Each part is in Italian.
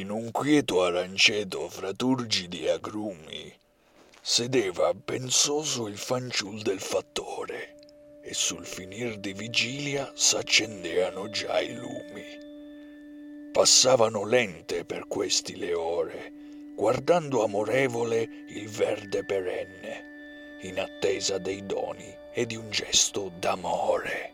in un quieto aranceto fra turgidi agrumi, sedeva pensoso il fanciul del fattore e sul finir di vigilia s'accendeano già i lumi. Passavano lente per questi le ore, guardando amorevole il verde perenne, in attesa dei doni e di un gesto d'amore.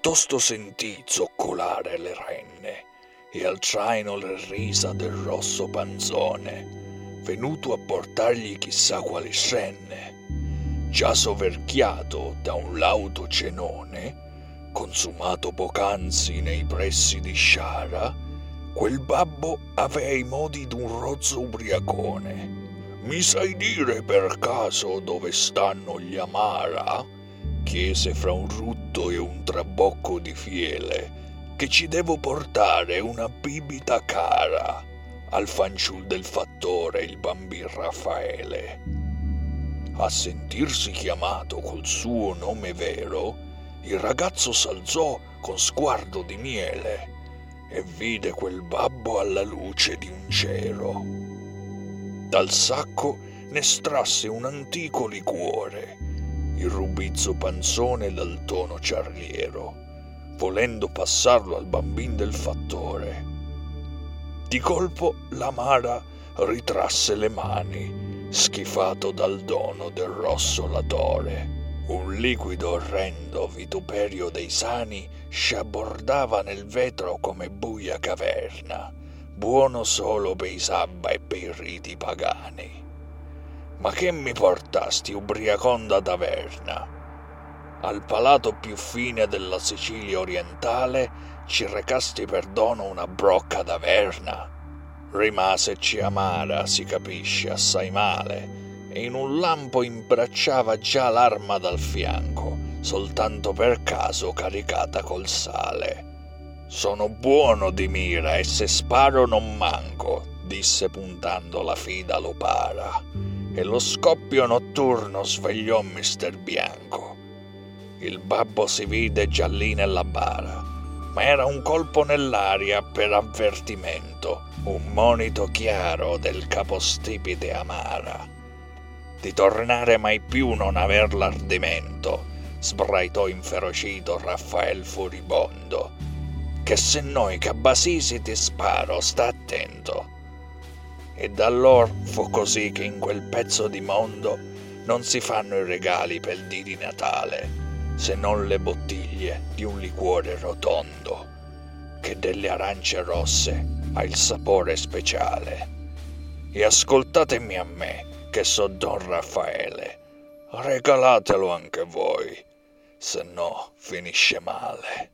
Tosto sentì zoccolare le renne e al traino le risa del rosso panzone, venuto a portargli chissà quali scenne, già soverchiato da un lauto cenone, consumato poc'anzi nei pressi di Sciara, quel babbo avea i modi d'un rozzo ubriacone. Mi sai dire per caso dove stanno gli Amara? chiese fra un rutto e un trabocco di fiele che ci devo portare una bibita cara al fanciul del fattore, il bambin Raffaele. A sentirsi chiamato col suo nome vero, il ragazzo s'alzò con sguardo di miele e vide quel babbo alla luce di un cero. Dal sacco ne strasse un antico liquore, il rubizzo panzone dal tono ciarliero volendo passarlo al bambin del fattore. Di colpo l'amara ritrasse le mani, schifato dal dono del rosso latore. Un liquido orrendo vituperio dei sani sciabordava nel vetro come buia caverna, buono solo pei sabba e pei riti pagani. Ma che mi portasti ubriaconda taverna? Al palato più fine della Sicilia orientale ci recasti per dono una brocca d'averna. Rimaseci amara, si capisce, assai male, e in un lampo imbracciava già l'arma dal fianco, soltanto per caso caricata col sale. Sono buono di mira e se sparo non manco, disse puntando la fida lupara, e lo scoppio notturno svegliò Mister Bianco il babbo si vide già lì nella bara, ma era un colpo nell'aria per avvertimento, un monito chiaro del capostipite amara. Di tornare mai più non aver l'ardimento, sbraitò inferocito Raffael furibondo. Che se noi cabasisi ti sparo, sta attento. E da allora fu così che in quel pezzo di mondo non si fanno i regali per il dì di Natale se non le bottiglie di un liquore rotondo che delle arance rosse ha il sapore speciale. E ascoltatemi a me, che so Don Raffaele, regalatelo anche voi, se no finisce male.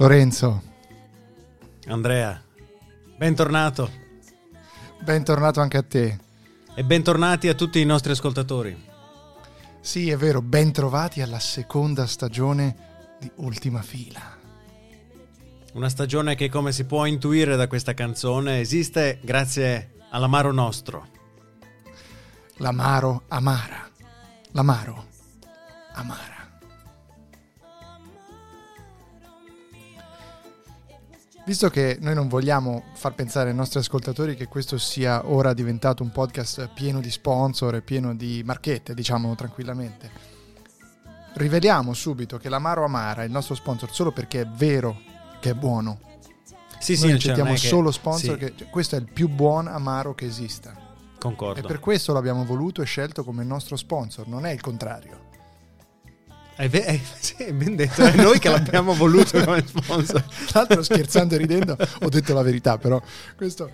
Lorenzo. Andrea, bentornato. Bentornato anche a te. E bentornati a tutti i nostri ascoltatori. Sì, è vero, bentrovati alla seconda stagione di Ultima Fila. Una stagione che, come si può intuire da questa canzone, esiste grazie all'amaro nostro. L'amaro amara. L'amaro amara. Visto che noi non vogliamo far pensare ai nostri ascoltatori che questo sia ora diventato un podcast pieno di sponsor e pieno di marchette, diciamo tranquillamente, riveliamo subito che l'Amaro Amara è il nostro sponsor solo perché è vero che è buono. Sì, sì, Noi non c'è- accettiamo non è che- solo sponsor sì, che cioè, questo è il più buon amaro che esista. Concordo. E per questo l'abbiamo voluto e scelto come nostro sponsor, non è il contrario. È, ve- è- sì, è ben detto, è noi che l'abbiamo voluto come sponsor. Tra l'altro scherzando e ridendo ho detto la verità, però questo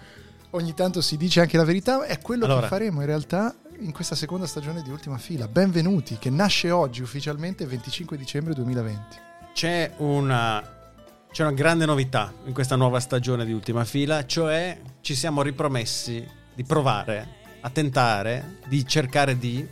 ogni tanto si dice anche la verità, è quello Allora. che faremo in realtà in questa seconda stagione di Ultima Fila. Benvenuti, che nasce oggi ufficialmente il 25 dicembre 2020. C'è una, c'è una grande novità in questa nuova stagione di Ultima Fila, cioè ci siamo ripromessi di provare a tentare di cercare di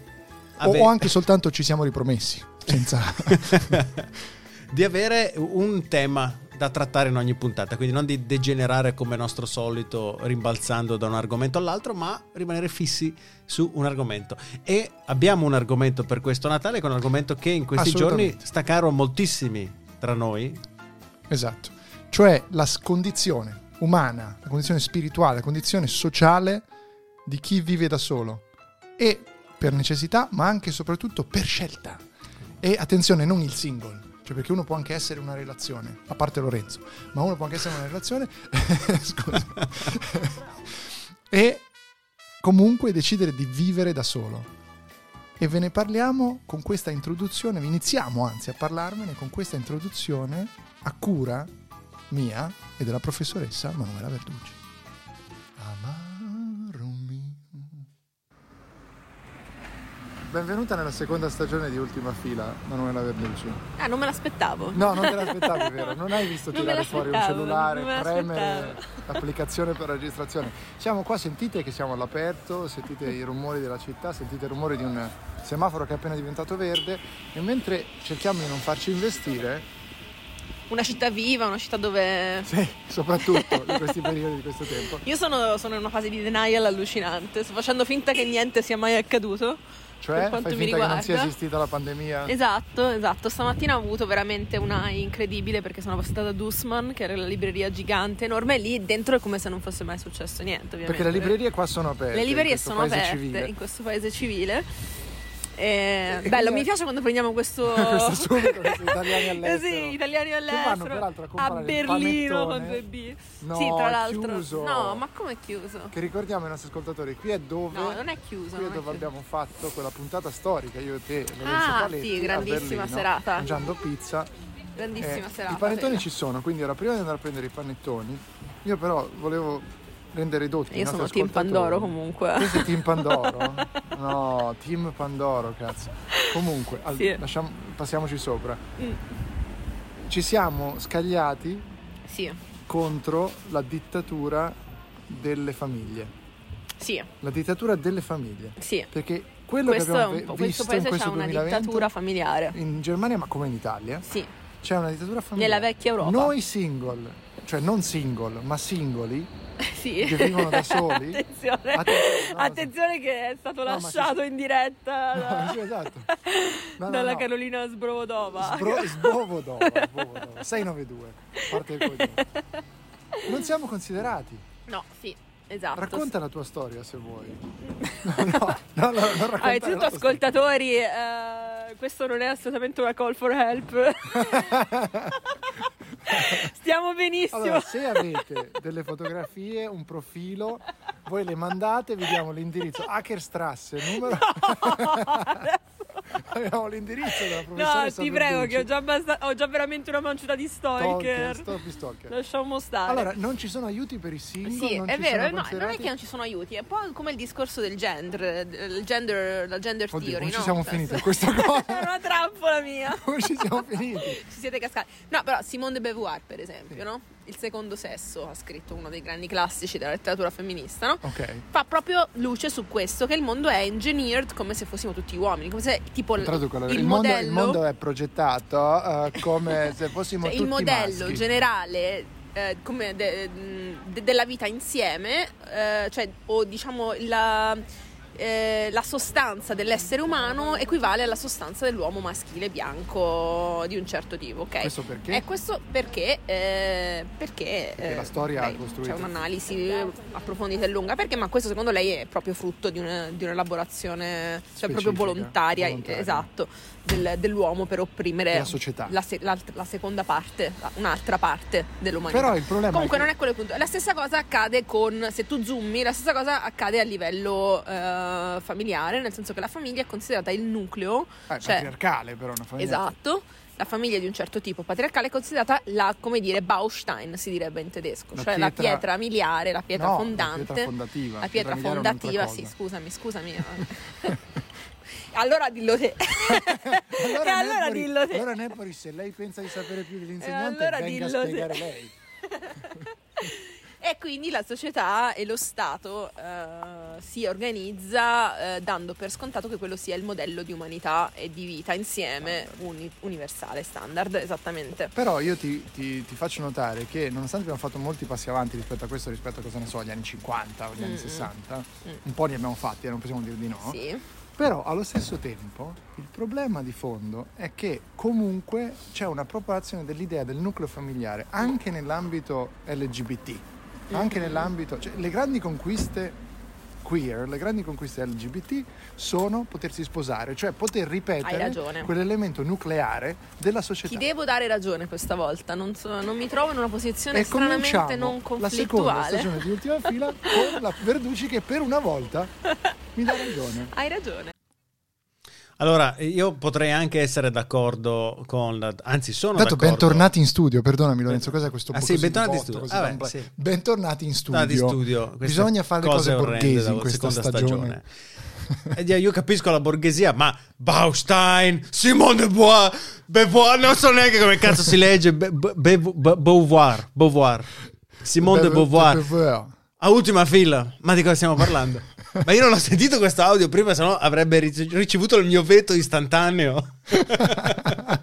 ave- O anche soltanto ci siamo ripromessi, senza... di avere un tema da trattare in ogni puntata, quindi non di degenerare come nostro solito rimbalzando da un argomento all'altro, ma rimanere fissi su un argomento. E abbiamo un argomento per questo Natale, che è un argomento che in questi giorni sta caro a moltissimi tra noi. Esatto. Cioè la condizione umana, la condizione spirituale, la condizione sociale di chi vive da solo. E per necessità, ma anche e soprattutto per scelta. E attenzione, non il single. Cioè perché uno può anche essere una relazione, a parte Lorenzo, ma uno può anche essere una relazione, scusa, e comunque decidere di vivere da solo. E ve ne parliamo con questa introduzione, iniziamo anzi a parlarvene con questa introduzione a cura mia e della professoressa Manuela Verducci. Amaro mio. Benvenuta nella seconda stagione di Ultima Fila, Manuela Verducci. Ah, non me l'aspettavo. No, non te l'aspettavi, vero? Non hai visto Non tirare fuori un l'aspettavo, cellulare, premere l'aspettavo. l'applicazione per registrazione. Siamo qua, sentite che siamo all'aperto, sentite i rumori della città, sentite il rumore di un semaforo che è appena diventato verde e mentre cerchiamo di non farci investire, Una città viva, una città dove... sì, soprattutto in questi periodi di questo tempo, Io sono, sono in una fase di denial allucinante, sto facendo finta che niente sia mai accaduto. Cioè Per quanto fai mi finta che non sia riguarda. esistita la pandemia. Esatto, esatto. Stamattina ho avuto veramente una incredibile perché sono passata da Dussman, che era la libreria gigante enorme, e lì dentro è come se non fosse mai successo niente, ovviamente. Perché le librerie qua sono aperte. Le librerie sono aperte civile. in questo paese civile. E E bello, mi piace quando prendiamo questo, Questo subito, questi italiani Eh all'estero. sì, italiani vanno all'estero. peraltro a Berlino con panettone. 2B. No, sì, tra è l'altro. chiuso. No, ma come è chiuso? Che ricordiamo ai nostri ascoltatori, qui è dove, No, non è chiuso. qui è è dove chiuso. abbiamo fatto quella puntata storica, io e te, Lorenzo Ah, Paletti, sì, grandissima serata. Mangiando pizza. Grandissima Eh, serata. I panettoni bella. ci sono, quindi era prima di andare a prendere i panettoni. Io però volevo rendere dotti. i Io sono team. Pandoro comunque. Questo è Team Pandoro? No, Team Pandoro, cazzo. Comunque, al- Sì. lasciamo- passiamoci sopra. Mm. Ci siamo scagliati Sì, contro la dittatura delle famiglie. sì, La dittatura delle famiglie. sì. Perché quello Questo, che abbiamo visto questo paese in questo una 2020 dittatura familiare. in Germania, ma come in Italia, Sì, c'è una dittatura familiare. nella vecchia Europa. Noi single, cioè non single, ma singoli, sì. che vivono da soli. Attenzione. Attenzione, no, Attenzione che è stato No, lasciato in diretta da- No, esatto. No, no, dalla no. Carolina Sbrovodova. Sbro- Sbovodova, Sbovodova, 692, parte del cognome. Non siamo considerati. No, sì, esatto. Racconta la tua storia se vuoi. No, no, no, no, tua storia. ascoltatori, eh, questo non è assolutamente una call for help. Stiamo benissimo. Allora, se avete delle fotografie, un profilo, voi le mandate, vi diamo l'indirizzo Hackerstrasse, numero... Abbiamo l'indirizzo della no, professoressa ti prego, Verducci. che ho già, abbasta- ho già veramente una manciata di stalker. Stalker, stalker, stalker. Lasciamo stare. Allora, non ci sono aiuti per i single, Sì, non è ci vero, sono no, non è che non ci sono aiuti, è un po' come il discorso del gender, il gender la gender Oddio, theory, come ci no? siamo Cioè, finiti in questa cosa? È una trappola mia. Come ci siamo finiti? Ci siete cascati. No, però Simone de Beauvoir, per esempio, no? Il secondo sesso ha scritto uno dei grandi classici della letteratura femminista, no? Ok. Fa proprio luce su questo che il mondo è engineered come se fossimo tutti uomini, come se tipo il, Traduco, il il, mondo, modello il mondo è progettato eh, come se fossimo cioè, tutti il modello maschi. generale eh, come de- de- della vita insieme, eh, cioè, o diciamo la, eh, la sostanza dell'essere umano equivale alla sostanza dell'uomo maschile bianco di un certo tipo, ok? Questo perché? E questo perché? eh, perché Perché eh, la storia ha costruito. C'è un'analisi approfondita e lunga, perché? Ma questo secondo lei è proprio frutto di, una- di un'elaborazione, cioè proprio volontaria, volontaria. esatto, del- dell'uomo per opprimere Della società. la, se- l'alt- la seconda parte, la- un'altra parte dell'umanità. Però il problema Comunque è che- non è quello il punto. La stessa cosa accade con, se tu zoomi, la stessa cosa accade a livello eh, familiare, nel senso che la famiglia è considerata il nucleo, Eh, cioè, patriarcale però una famiglia. esatto, la famiglia di un certo tipo patriarcale è considerata la, come dire, Baustein, si direbbe in tedesco, La cioè la pietra- pietra miliare, la pietra No, fondante. La pietra fondativa. La pietra un'altra fondativa, sì, scusami, scusami. allora dillo te. e allora Nepori- dillo te. Allora Nepori, se lei pensa di sapere più dell'insegnante, allora venga a dillo te. spiegare lei. E quindi la società e lo Stato eh, si organizza eh, dando per scontato che quello sia il modello di umanità e di vita insieme, uni- universale, standard, esattamente. Però io ti, ti- ti faccio notare che nonostante abbiamo fatto molti passi avanti rispetto a questo, rispetto a cosa ne so, agli anni 50 o agli anni Mm. 60, Mm. un po' li abbiamo fatti, eh, non possiamo dire di no. Sì. Però allo stesso tempo il problema di fondo è che comunque c'è una propagazione dell'idea del nucleo familiare anche nell'ambito LGBT, anche nell'ambito, cioè le grandi conquiste queer, le grandi conquiste LGBT sono potersi sposare, cioè poter ripetere quell'elemento nucleare della società. Ti devo dare ragione questa volta, non, so- non mi trovo in una posizione e stranamente non la seconda conflittuale. stagione di ultima fila con la Verducci che per una volta mi dà ragione. Hai ragione. Allora, io potrei anche essere d'accordo con la... Anzi, sono Tanto d'accordo. bentornati in studio, perdonami Lorenzo, cos'è questo Ah, sì, bentornati in botto, da un bla- sì. Bentornati in studio. Stati in studio. Bisogna fare le cose orrende borghesi in questa seconda stagione. E io- capisco la borghesia, ma Baustein, Simone de Bois, Beauvoir, non so neanche come cazzo si legge, Be- Be- Be- Be- Beauvoir, Beauvoir, Simone de Be- Beauvoir, Beauvoir. a ultima fila, ma di cosa stiamo parlando? Ma io non ho sentito questo audio prima, sennò avrebbe rice- ricevuto il mio veto istantaneo.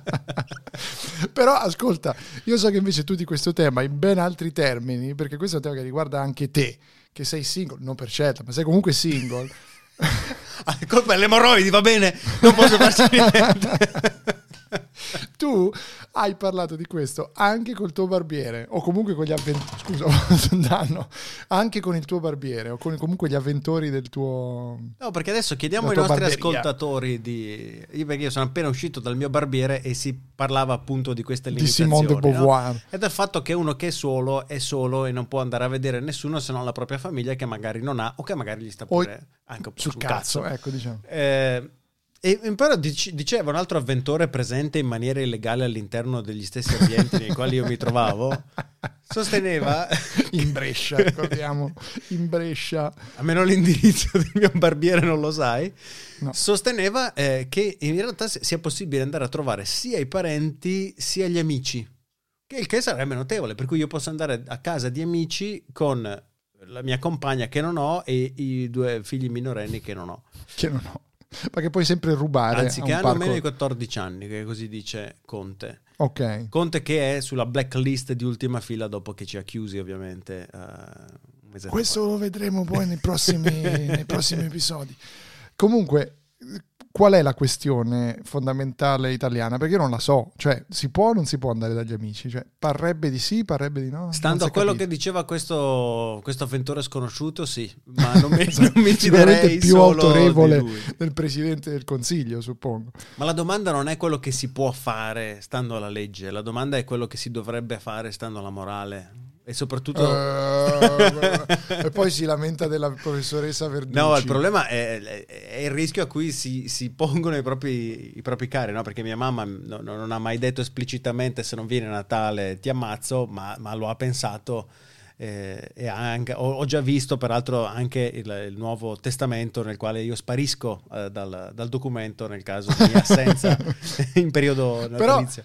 Però ascolta, io so che invece tu di questo tema in ben altri termini, perché questo è un tema che riguarda anche te, che sei single, non per scelta, ma sei comunque single. Ah, colpa delle emorroidi, va bene, non posso farci niente. tu hai parlato di questo anche col tuo barbiere o comunque con gli avventori scusa danno anche con il tuo barbiere o con comunque gli avventori del tuo No, perché adesso chiediamo ai nostri barberia. ascoltatori di... Io perché io sono appena uscito dal mio barbiere e si parlava appunto di queste di limitazioni. Simone de no? Beauvoir E del fatto che uno che è solo è solo e non può andare a vedere nessuno se non la propria famiglia che magari non ha o che magari gli sta O pure anche un po' sul cazzo, ecco diciamo Eh, e però dic- diceva un altro avventore presente in maniera illegale all'interno degli stessi ambienti nei quali io mi trovavo, sosteneva, in Brescia ricordiamo in Brescia almeno l'indirizzo del mio barbiere non lo sai, No. sosteneva eh, che in realtà si- sia possibile andare a trovare sia i parenti sia gli amici, che il che sarebbe notevole, per cui io posso andare a casa di amici con la mia compagna che non ho e i due figli minorenni che non ho. che non ho perché puoi sempre rubare Anzi, a che un hanno parco. meno di 14 anni, che così dice Conte. ok Conte che è sulla blacklist di ultima fila dopo che ci ha chiusi ovviamente mese Questo lo vedremo poi nei prossimi, nei prossimi episodi. Comunque, qual è la questione fondamentale italiana? Perché io non la so. Cioè, si può o non si può andare dagli amici? Cioè, parrebbe di sì, parrebbe di no? Stando a quello capito. che diceva questo, questo avventore sconosciuto, sì, ma non mi, non mi fiderei più autorevole del Presidente del Consiglio, suppongo. Ma la domanda non è quello che si può fare stando alla legge, la domanda è quello che si dovrebbe fare stando alla morale. E soprattutto... Eh, e poi si lamenta della professoressa Verducci. No, il problema è, è- il rischio a cui si, si pongono i propri, i propri cari, no? perché mia mamma no- no- non ha mai detto esplicitamente se non viene Natale ti ammazzo, ma, ma lo ha pensato eh, e anche, ho, ho già visto peraltro anche il, il nuovo testamento nel quale io sparisco eh, dal, dal documento nel caso di mia assenza in periodo Però- natalizio.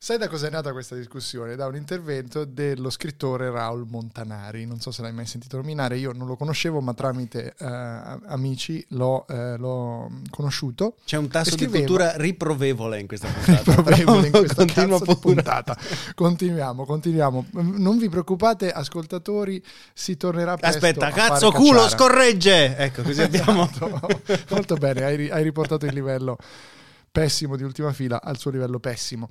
Sai da cosa è nata questa discussione? Da un intervento dello scrittore Raul Montanari. Non so se l'hai mai sentito nominare, io non lo conoscevo, ma tramite eh, amici l'ho, eh, l'ho conosciuto. C'è un tasso di cultura riprovevole in questa puntata. Provevole in questa continua puntata. Continuiamo, continuiamo. Non vi preoccupate, ascoltatori, si tornerà presto Aspetta, cazzo, culo, cacciara. scorregge! Ecco, così abbiamo... Esatto. Molto bene, hai, hai riportato il livello pessimo di ultima fila al suo livello pessimo.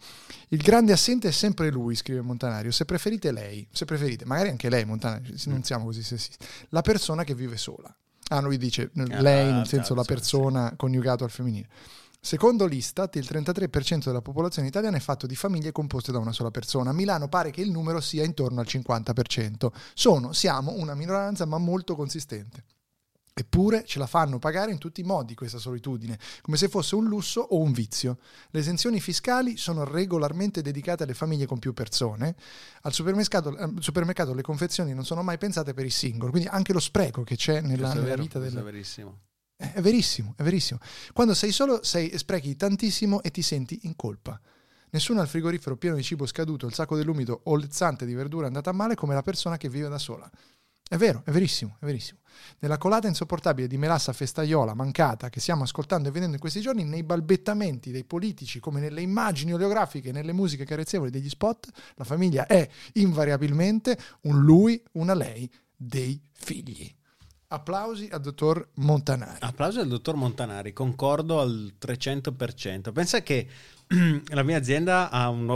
Il grande assente è sempre lui, scrive Montanario. Se preferite lei, se preferite, magari anche lei, Montanario, non siamo così sessisti, la persona che vive sola. Ah, lui dice lei, nel senso la persona coniugato al femminile. Secondo l'Istat, il 33% della popolazione italiana è fatto di famiglie composte da una sola persona. A Milano pare che il numero sia intorno al 50%. Sono, siamo una minoranza ma molto consistente. Eppure ce la fanno pagare in tutti i modi questa solitudine, come se fosse un lusso o un vizio. Le esenzioni fiscali sono regolarmente dedicate alle famiglie con più persone. Al supermercato, al supermercato le confezioni non sono mai pensate per i single, quindi anche lo spreco che c'è nella, è nella vero, vita del... è verissimo. Eh, È verissimo, è verissimo. Quando sei solo, sei, sprechi tantissimo e ti senti in colpa. Nessuno ha il frigorifero pieno di cibo scaduto, il sacco dell'umido o l'ezzante di verdura andata a male come la persona che vive da sola. È vero, è verissimo, è verissimo. Nella colata insopportabile di melassa festaiola mancata che stiamo ascoltando e vedendo in questi giorni, nei balbettamenti dei politici, come nelle immagini oleografiche, nelle musiche carezzevoli degli spot, la famiglia è invariabilmente un lui, una lei, dei figli. Applausi al dottor Montanari. Applauso al dottor Montanari, concordo al 300%. Pensa che la mia azienda ha, un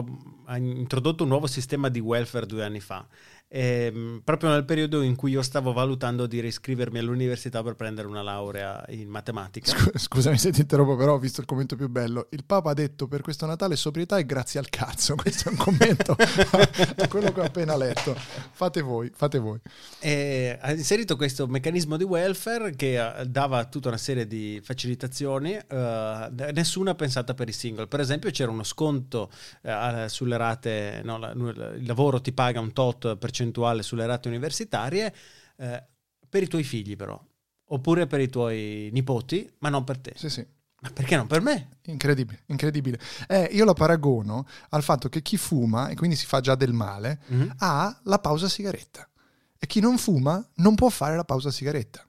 ha introdotto un nuovo sistema di welfare due anni fa, ehm, proprio nel periodo in cui io stavo valutando di riscrivermi all'università per prendere una laurea in matematica. Scu- Scusami se ti interrompo, però ho visto il commento più bello. Il Papa ha detto per questo Natale sobrietà e grazie al cazzo. Questo è un commento a quello che ho appena letto. Fate voi, fate voi. E ha inserito questo meccanismo di welfare che eh, dava tutta una serie di facilitazioni, eh, nessuna pensata per i single. Per esempio c'era uno sconto eh, sulle rate, no, la- il lavoro ti paga un tot percentuale sulle rate universitarie, eh, per i tuoi figli però, oppure per i tuoi nipoti, ma non per te. Sì, sì. Ma perché non per me? Incredibile, incredibile. Eh, io lo paragono al fatto che chi fuma, e quindi si fa già del male, Mhm. ha la pausa sigaretta. E chi non fuma non può fare la pausa sigaretta.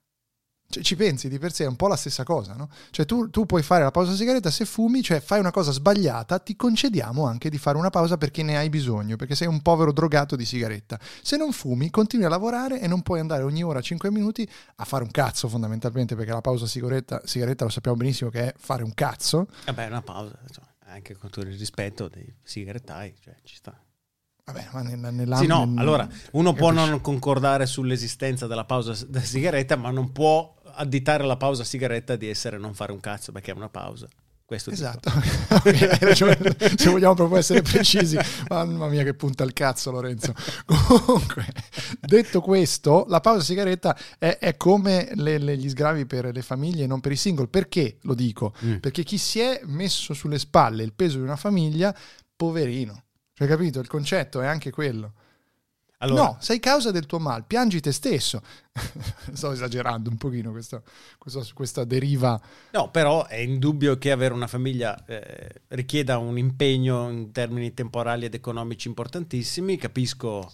Cioè, ci pensi di per sé, è un po' la stessa cosa, no? Cioè tu, tu puoi fare la pausa sigaretta se fumi, cioè fai una cosa sbagliata, ti concediamo anche di fare una pausa perché ne hai bisogno, perché sei un povero drogato di sigaretta. Se non fumi, continui a lavorare e non puoi andare ogni ora 5 minuti a fare un cazzo fondamentalmente, perché la pausa sigaretta, sigaretta lo sappiamo benissimo che è fare un cazzo. Vabbè, una pausa, insomma, anche con tutto il rispetto dei sigarettai, cioè ci sta. Vabbè, ma nel, Sì, nell'ambito... no, allora uno può Capisci? non concordare sull'esistenza della pausa della sigaretta, ma non può additare la pausa sigaretta di essere non fare un cazzo perché è una pausa. Questo. Esatto, hai se vogliamo proprio essere precisi, mamma mia che punta il cazzo Lorenzo. Comunque, detto questo, la pausa sigaretta è, è come le- le- gli sgravi per le famiglie e non per i single. Perché lo dico? Mm. Perché chi si è messo sulle spalle il peso di una famiglia, poverino. Cioè, capito? Il concetto è anche quello. Allora, No, sei causa del tuo mal, piangi te stesso. Sto esagerando un pochino questa, questa, questa deriva. no, però è indubbio che avere una famiglia eh, richieda un impegno in termini temporali ed economici importantissimi. Capisco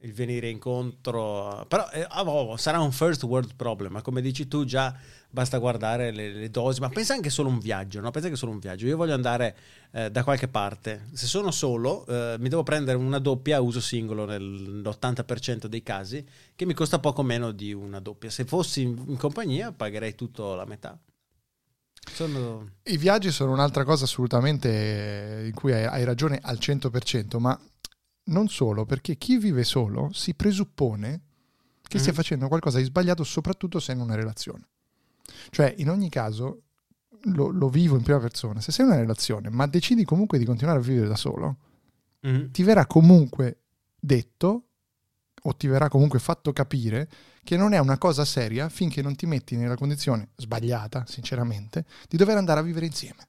il venire incontro, però eh, oh, sarà un first world problem, ma come dici tu già basta guardare le, le dosi, ma pensa anche solo un viaggio, no? pensa che solo un viaggio, io voglio andare eh, da qualche parte, se sono solo eh, mi devo prendere una doppia uso singolo nell'80% dei casi, che mi costa poco meno di una doppia, se fossi in, in compagnia pagherei tutto la metà. Sono... I viaggi sono un'altra cosa assolutamente eh, in cui hai, hai ragione al 100%, ma non solo, perché chi vive solo si presuppone che stia Mhm. facendo qualcosa di sbagliato, soprattutto se è in una relazione. Cioè, in ogni caso, lo, lo vivo in prima persona, se sei in una relazione, ma decidi comunque di continuare a vivere da solo, Mhm. ti verrà comunque detto o ti verrà comunque fatto capire che non è una cosa seria finché non ti metti nella condizione sbagliata, sinceramente, di dover andare a vivere insieme.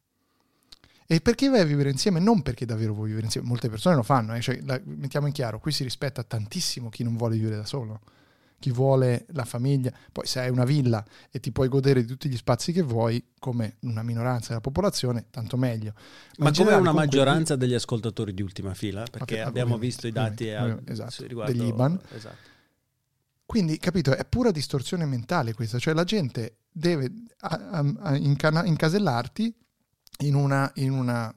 E perché vai a vivere insieme? Non perché davvero vuoi vivere insieme, molte persone lo fanno, eh, cioè, la- mettiamo in chiaro, qui si rispetta tantissimo chi non vuole vivere da solo, chi vuole la famiglia, poi se hai una villa e ti puoi godere di tutti gli spazi che vuoi, come una minoranza della popolazione, tanto meglio. Ma in come una maggioranza degli ascoltatori di ultima fila, perché abbiamo visto i dati a- esatto, riguardo dell'Iban. Esatto. Quindi, capito, è pura distorsione mentale questa, cioè la gente deve a- a- incana- incasellarti in una, in una,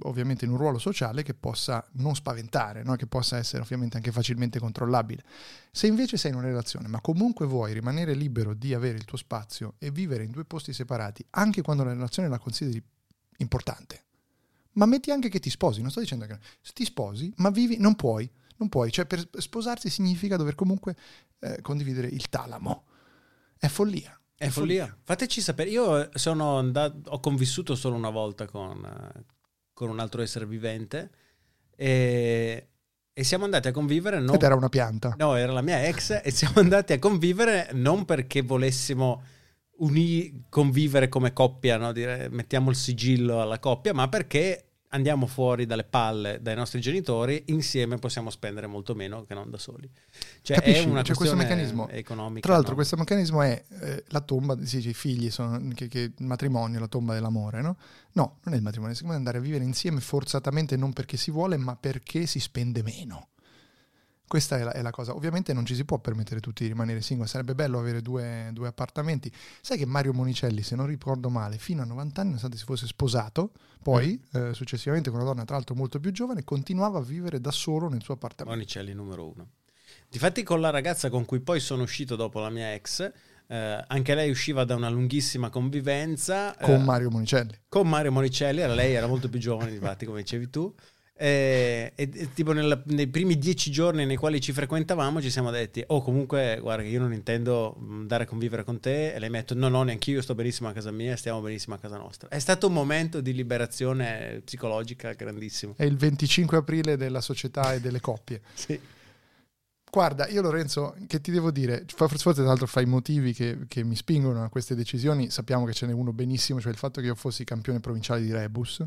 ovviamente in un ruolo sociale che possa non spaventare, no? che possa essere ovviamente anche facilmente controllabile. Se invece sei in una relazione, ma comunque vuoi rimanere libero di avere il tuo spazio e vivere in due posti separati, anche quando la relazione la consideri importante, ma metti anche che ti sposi, non sto dicendo che ti sposi, ma vivi, non puoi, non puoi, cioè per sposarsi significa dover comunque eh, condividere il talamo. È follia, È follia. Fateci sapere. Io sono andato, ho convissuto solo una volta con, con un altro essere vivente e, e siamo andati a convivere non Ed era una pianta. No, era la mia ex e siamo andati a convivere non perché volessimo uni- convivere come coppia, no? Dire, mettiamo il sigillo alla coppia, ma perché andiamo fuori dalle palle dai nostri genitori, insieme possiamo spendere molto meno che non da soli. Cioè Capisci? è una C'è questo meccanismo. economica. Tra l'altro, no? questo meccanismo è eh, la tomba, si dice i figli, sono, che, che il matrimonio, la tomba dell'amore, no? No, non è il matrimonio, si può andare a vivere insieme forzatamente non perché si vuole, ma perché si spende meno. Questa è la, è la cosa. Ovviamente non ci si può permettere tutti di rimanere singoli, sarebbe bello avere due, due appartamenti. Sai che Mario Monicelli, se non ricordo male, fino a 90 anni, nonostante si fosse sposato, poi eh, successivamente con una donna tra l'altro molto più giovane, continuava a vivere da solo nel suo appartamento. Monicelli numero uno. Difatti con la ragazza con cui poi sono uscito dopo la mia ex, eh, anche lei usciva da una lunghissima convivenza Con eh, Mario Monicelli. con Mario Monicelli, era lei era molto più giovane, infatti, come dicevi tu. E, e- e tipo nella- nei primi dieci giorni nei quali ci frequentavamo ci siamo detti oh comunque guarda io non intendo mh, andare a convivere con te. E lei mi ha detto no no neanche io sto benissimo a casa mia stiamo benissimo a casa nostra. È stato un momento di liberazione psicologica grandissimo. È il 25 aprile della società e delle coppie. sì. Guarda, io Lorenzo, che ti devo dire, forse forse tra l'altro fra i motivi che, che mi spingono a queste decisioni, sappiamo che ce n'è uno benissimo, cioè il fatto che io fossi campione provinciale di Rebus,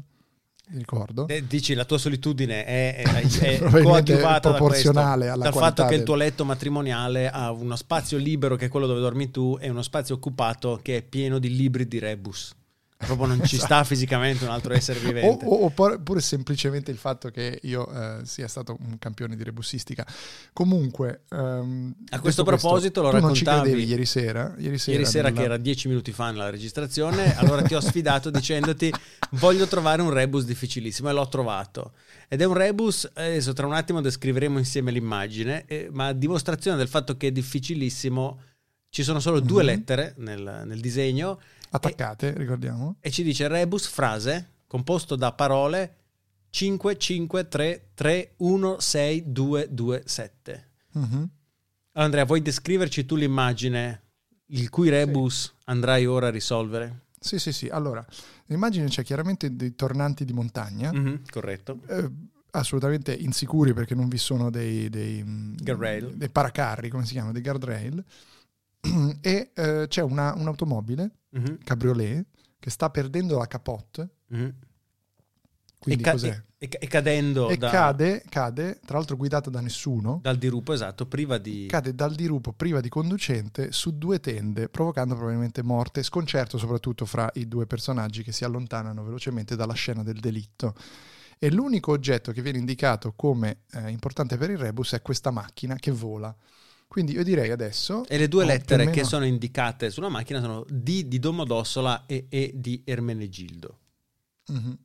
ricordo. Eh, Dici la tua solitudine è, è, è coadiuvata da proporzionale questo, alla dal fatto che il tuo letto matrimoniale ha uno spazio libero che è quello dove dormi tu e uno spazio occupato che è pieno di libri di rebus. Proprio non ci sta fisicamente un altro essere vivente. oppure pure semplicemente il fatto che io eh, sia stato un campione di rebussistica. Comunque, ehm, A questo proposito lo tu non ci raccontavi ieri sera? Ieri sera, Ieri sera nella- che era dieci minuti fa nella registrazione, allora ti ho sfidato dicendoti voglio trovare un rebus difficilissimo e l'ho trovato. Ed è un rebus, adesso tra un attimo descriveremo insieme l'immagine, eh, ma a dimostrazione del fatto che è difficilissimo, ci sono solo due Mhm. lettere nel, nel disegno attaccate, ricordiamo. e ci dice rebus frase composto da parole 5, 5, 3, 3, 1, 6, 2, 2, 7. Mhm. Allora, Andrea, vuoi descriverci tu l'immagine il cui rebus andrai ora a risolvere? Sì, sì, sì. Allora, l'immagine c'è chiaramente dei tornanti di montagna. Mhm, corretto. eh, assolutamente insicuri perché non vi sono dei, dei, mm, Guardrail. dei paracarri, come si chiama, dei guardrail. e eh, c'è una- un'automobile, Mhm, cabriolet, che sta perdendo la capote. mhm. Quindi e, ca- cos'è? e- e cadendo E da- cade, cade, tra l'altro guidata da nessuno, dal dirupo, esatto, priva di... cade dal dirupo priva di conducente su due tende, provocando probabilmente morte e sconcerto soprattutto fra i due personaggi che si allontanano velocemente dalla scena del delitto. E l'unico oggetto che viene indicato come eh, importante per il rebus è questa macchina che vola. Quindi io direi adesso... E le due lettere più o che meno- sono indicate sulla macchina sono D di Domodossola e E di Ermenegildo. Mhm.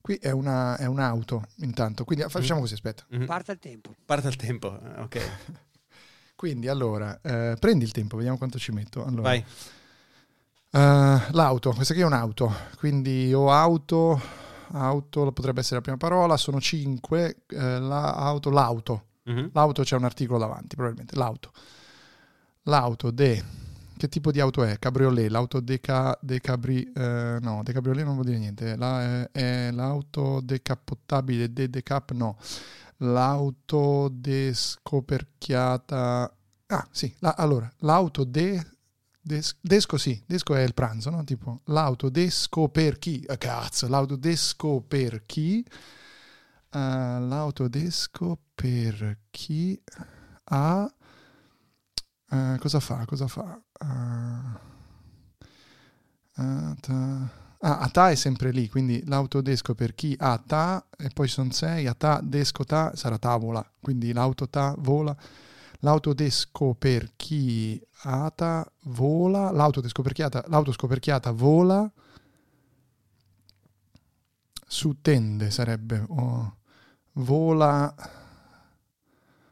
Qui è, una- è un'auto intanto, quindi facciamo così, aspetta. Mhm. Parta il tempo. Parte il tempo, eh, ok. Quindi allora, eh, prendi il tempo, vediamo quanto ci metto. Allora, Vai. Eh, l'auto, questa qui è un'auto, quindi o auto, auto potrebbe essere la prima parola, sono cinque, eh, la auto, l'auto, Mhm. l'auto c'è un articolo davanti probabilmente, l'auto, l'auto de, che tipo di auto è? Cabriolet, l'auto deca, decabri, eh, no, decabriolet non vuol dire niente, la, è l'auto decapottabile, de decap no, l'auto descoperchiata, ah sì, la- allora, l'auto de... Des- desco sì, desco è il pranzo, no? Tipo l'auto desco per chi? Ah, cazzo, l'auto desco per chi? Ah, l'auto desco per chi ha... ah, cosa fa? Cosa fa? Ah, ta- ah, a ta è sempre lì, quindi l'autodesco per chi ha ta e poi sono sei, a ta, desco ta sarà tavola, quindi l'auto ta vola. L'autodesco per chi ata vola, l'auto descoperchiata, l'auto scoperchiata vola su tende sarebbe, o vola,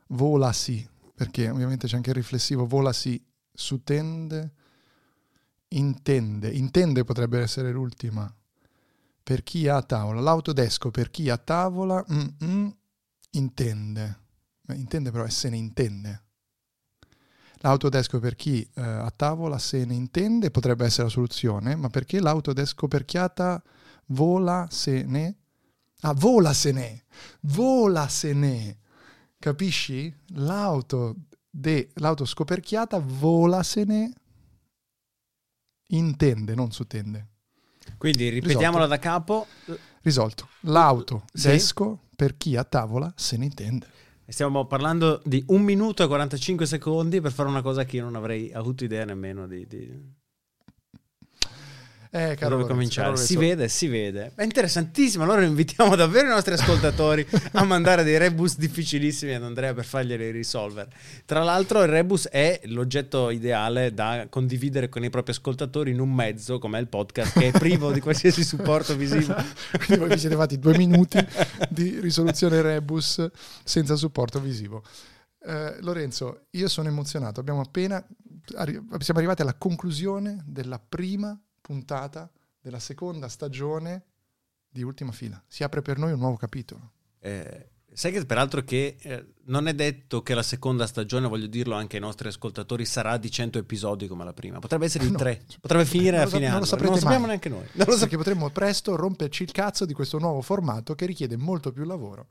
vola sì, perché ovviamente c'è anche il riflessivo vola sì, su tende, intende, intende potrebbe essere l'ultima, per chi ha a tavola, l'autodesco per chi a tavola, intende. Intende però e se ne intende. L'autodesco per chi eh, a tavola se ne intende potrebbe essere la soluzione, ma perché l'autodesco perchiata vola se ne... Ah, vola se ne! Vola se ne! Capisci? L'auto, de, l'auto scoperchiata vola se ne... Intende, non sottende. Quindi ripetiamola da capo. Risolto. L'auto Sì. desco per chi a tavola se ne intende. Stiamo parlando di un minuto e 45 secondi per fare una cosa che io non avrei avuto idea nemmeno di, di Eh, caro dove cominciare. caro Si vede, si vede. È interessantissimo. Allora invitiamo davvero i nostri ascoltatori a mandare dei rebus difficilissimi ad Andrea per farglieli risolvere. Tra l'altro, il rebus è l'oggetto ideale da condividere con i propri ascoltatori in un mezzo come il podcast, che è privo di qualsiasi supporto visivo. Quindi voi vi siete fatti due minuti di risoluzione rebus senza supporto visivo. Eh, Lorenzo, io sono emozionato. Abbiamo appena arri- siamo arrivati alla conclusione della prima puntata della seconda stagione di Ultima Fila. Si apre per noi un nuovo capitolo. Eh, sai che peraltro che eh, non è detto che la seconda stagione, voglio dirlo anche ai nostri ascoltatori, sarà di 100 episodi come la prima. Potrebbe essere di No. 3, potrebbe finire Non a lo fine non anno. lo saprete non lo sappiamo neanche noi. Non lo Perché potremmo presto romperci il cazzo di questo nuovo formato che richiede molto più lavoro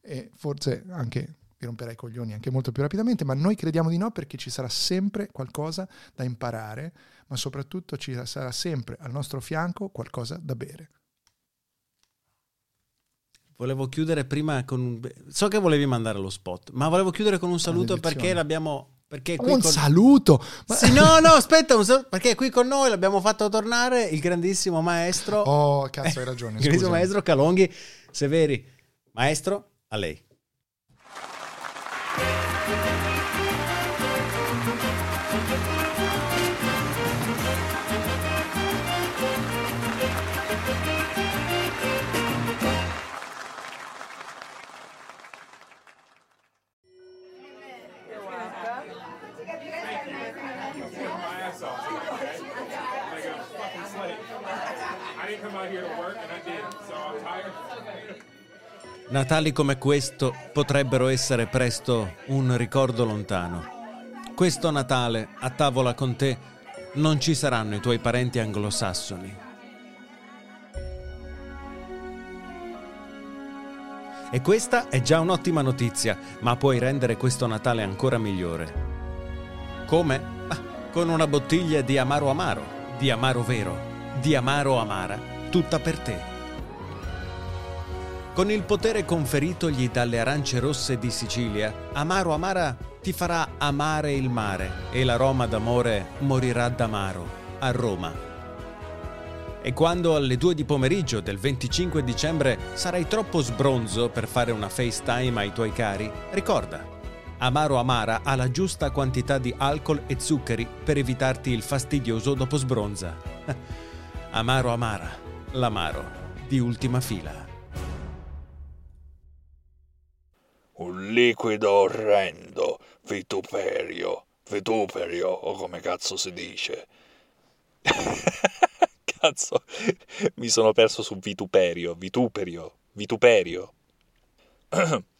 e forse anche vi romperai i coglioni anche molto più rapidamente, ma noi crediamo di no perché ci sarà sempre qualcosa da imparare, ma soprattutto ci sarà sempre al nostro fianco qualcosa da bere. Volevo chiudere prima con un... So che volevi mandare lo spot, ma volevo chiudere con un saluto perché l'abbiamo... Un con... saluto! Ma- Sì, no, no, aspetta, saluto, perché qui con noi l'abbiamo fatto tornare il grandissimo maestro... Oh, cazzo, hai ragione. il grandissimo maestro Calonghi Severi. Maestro, a lei. I didn't come out here to work, and I did, so I'm tired. Natali come questo potrebbero essere presto un ricordo lontano. Questo Natale, a tavola con te, non ci saranno i tuoi parenti anglosassoni. E questa è già un'ottima notizia, ma puoi rendere questo Natale ancora migliore. Come? Ah, con una bottiglia di Amaro Amaro, di Amaro Vero, di Amaro Amara, tutta per te. Con il potere conferitogli dalle arance rosse di Sicilia, Amaro Amara ti farà amare il mare e l'aroma d'amore morirà d'amaro a Roma. E quando alle 2 di pomeriggio del 25 dicembre sarai troppo sbronzo per fare una FaceTime ai tuoi cari, ricorda, Amaro Amara ha la giusta quantità di alcol e zuccheri per evitarti il fastidioso dopo sbronza. Amaro Amara, l'amaro di ultima fila. Un liquido orrendo, vituperio, vituperio, o come cazzo si dice. cazzo, mi sono perso su vituperio, vituperio, vituperio.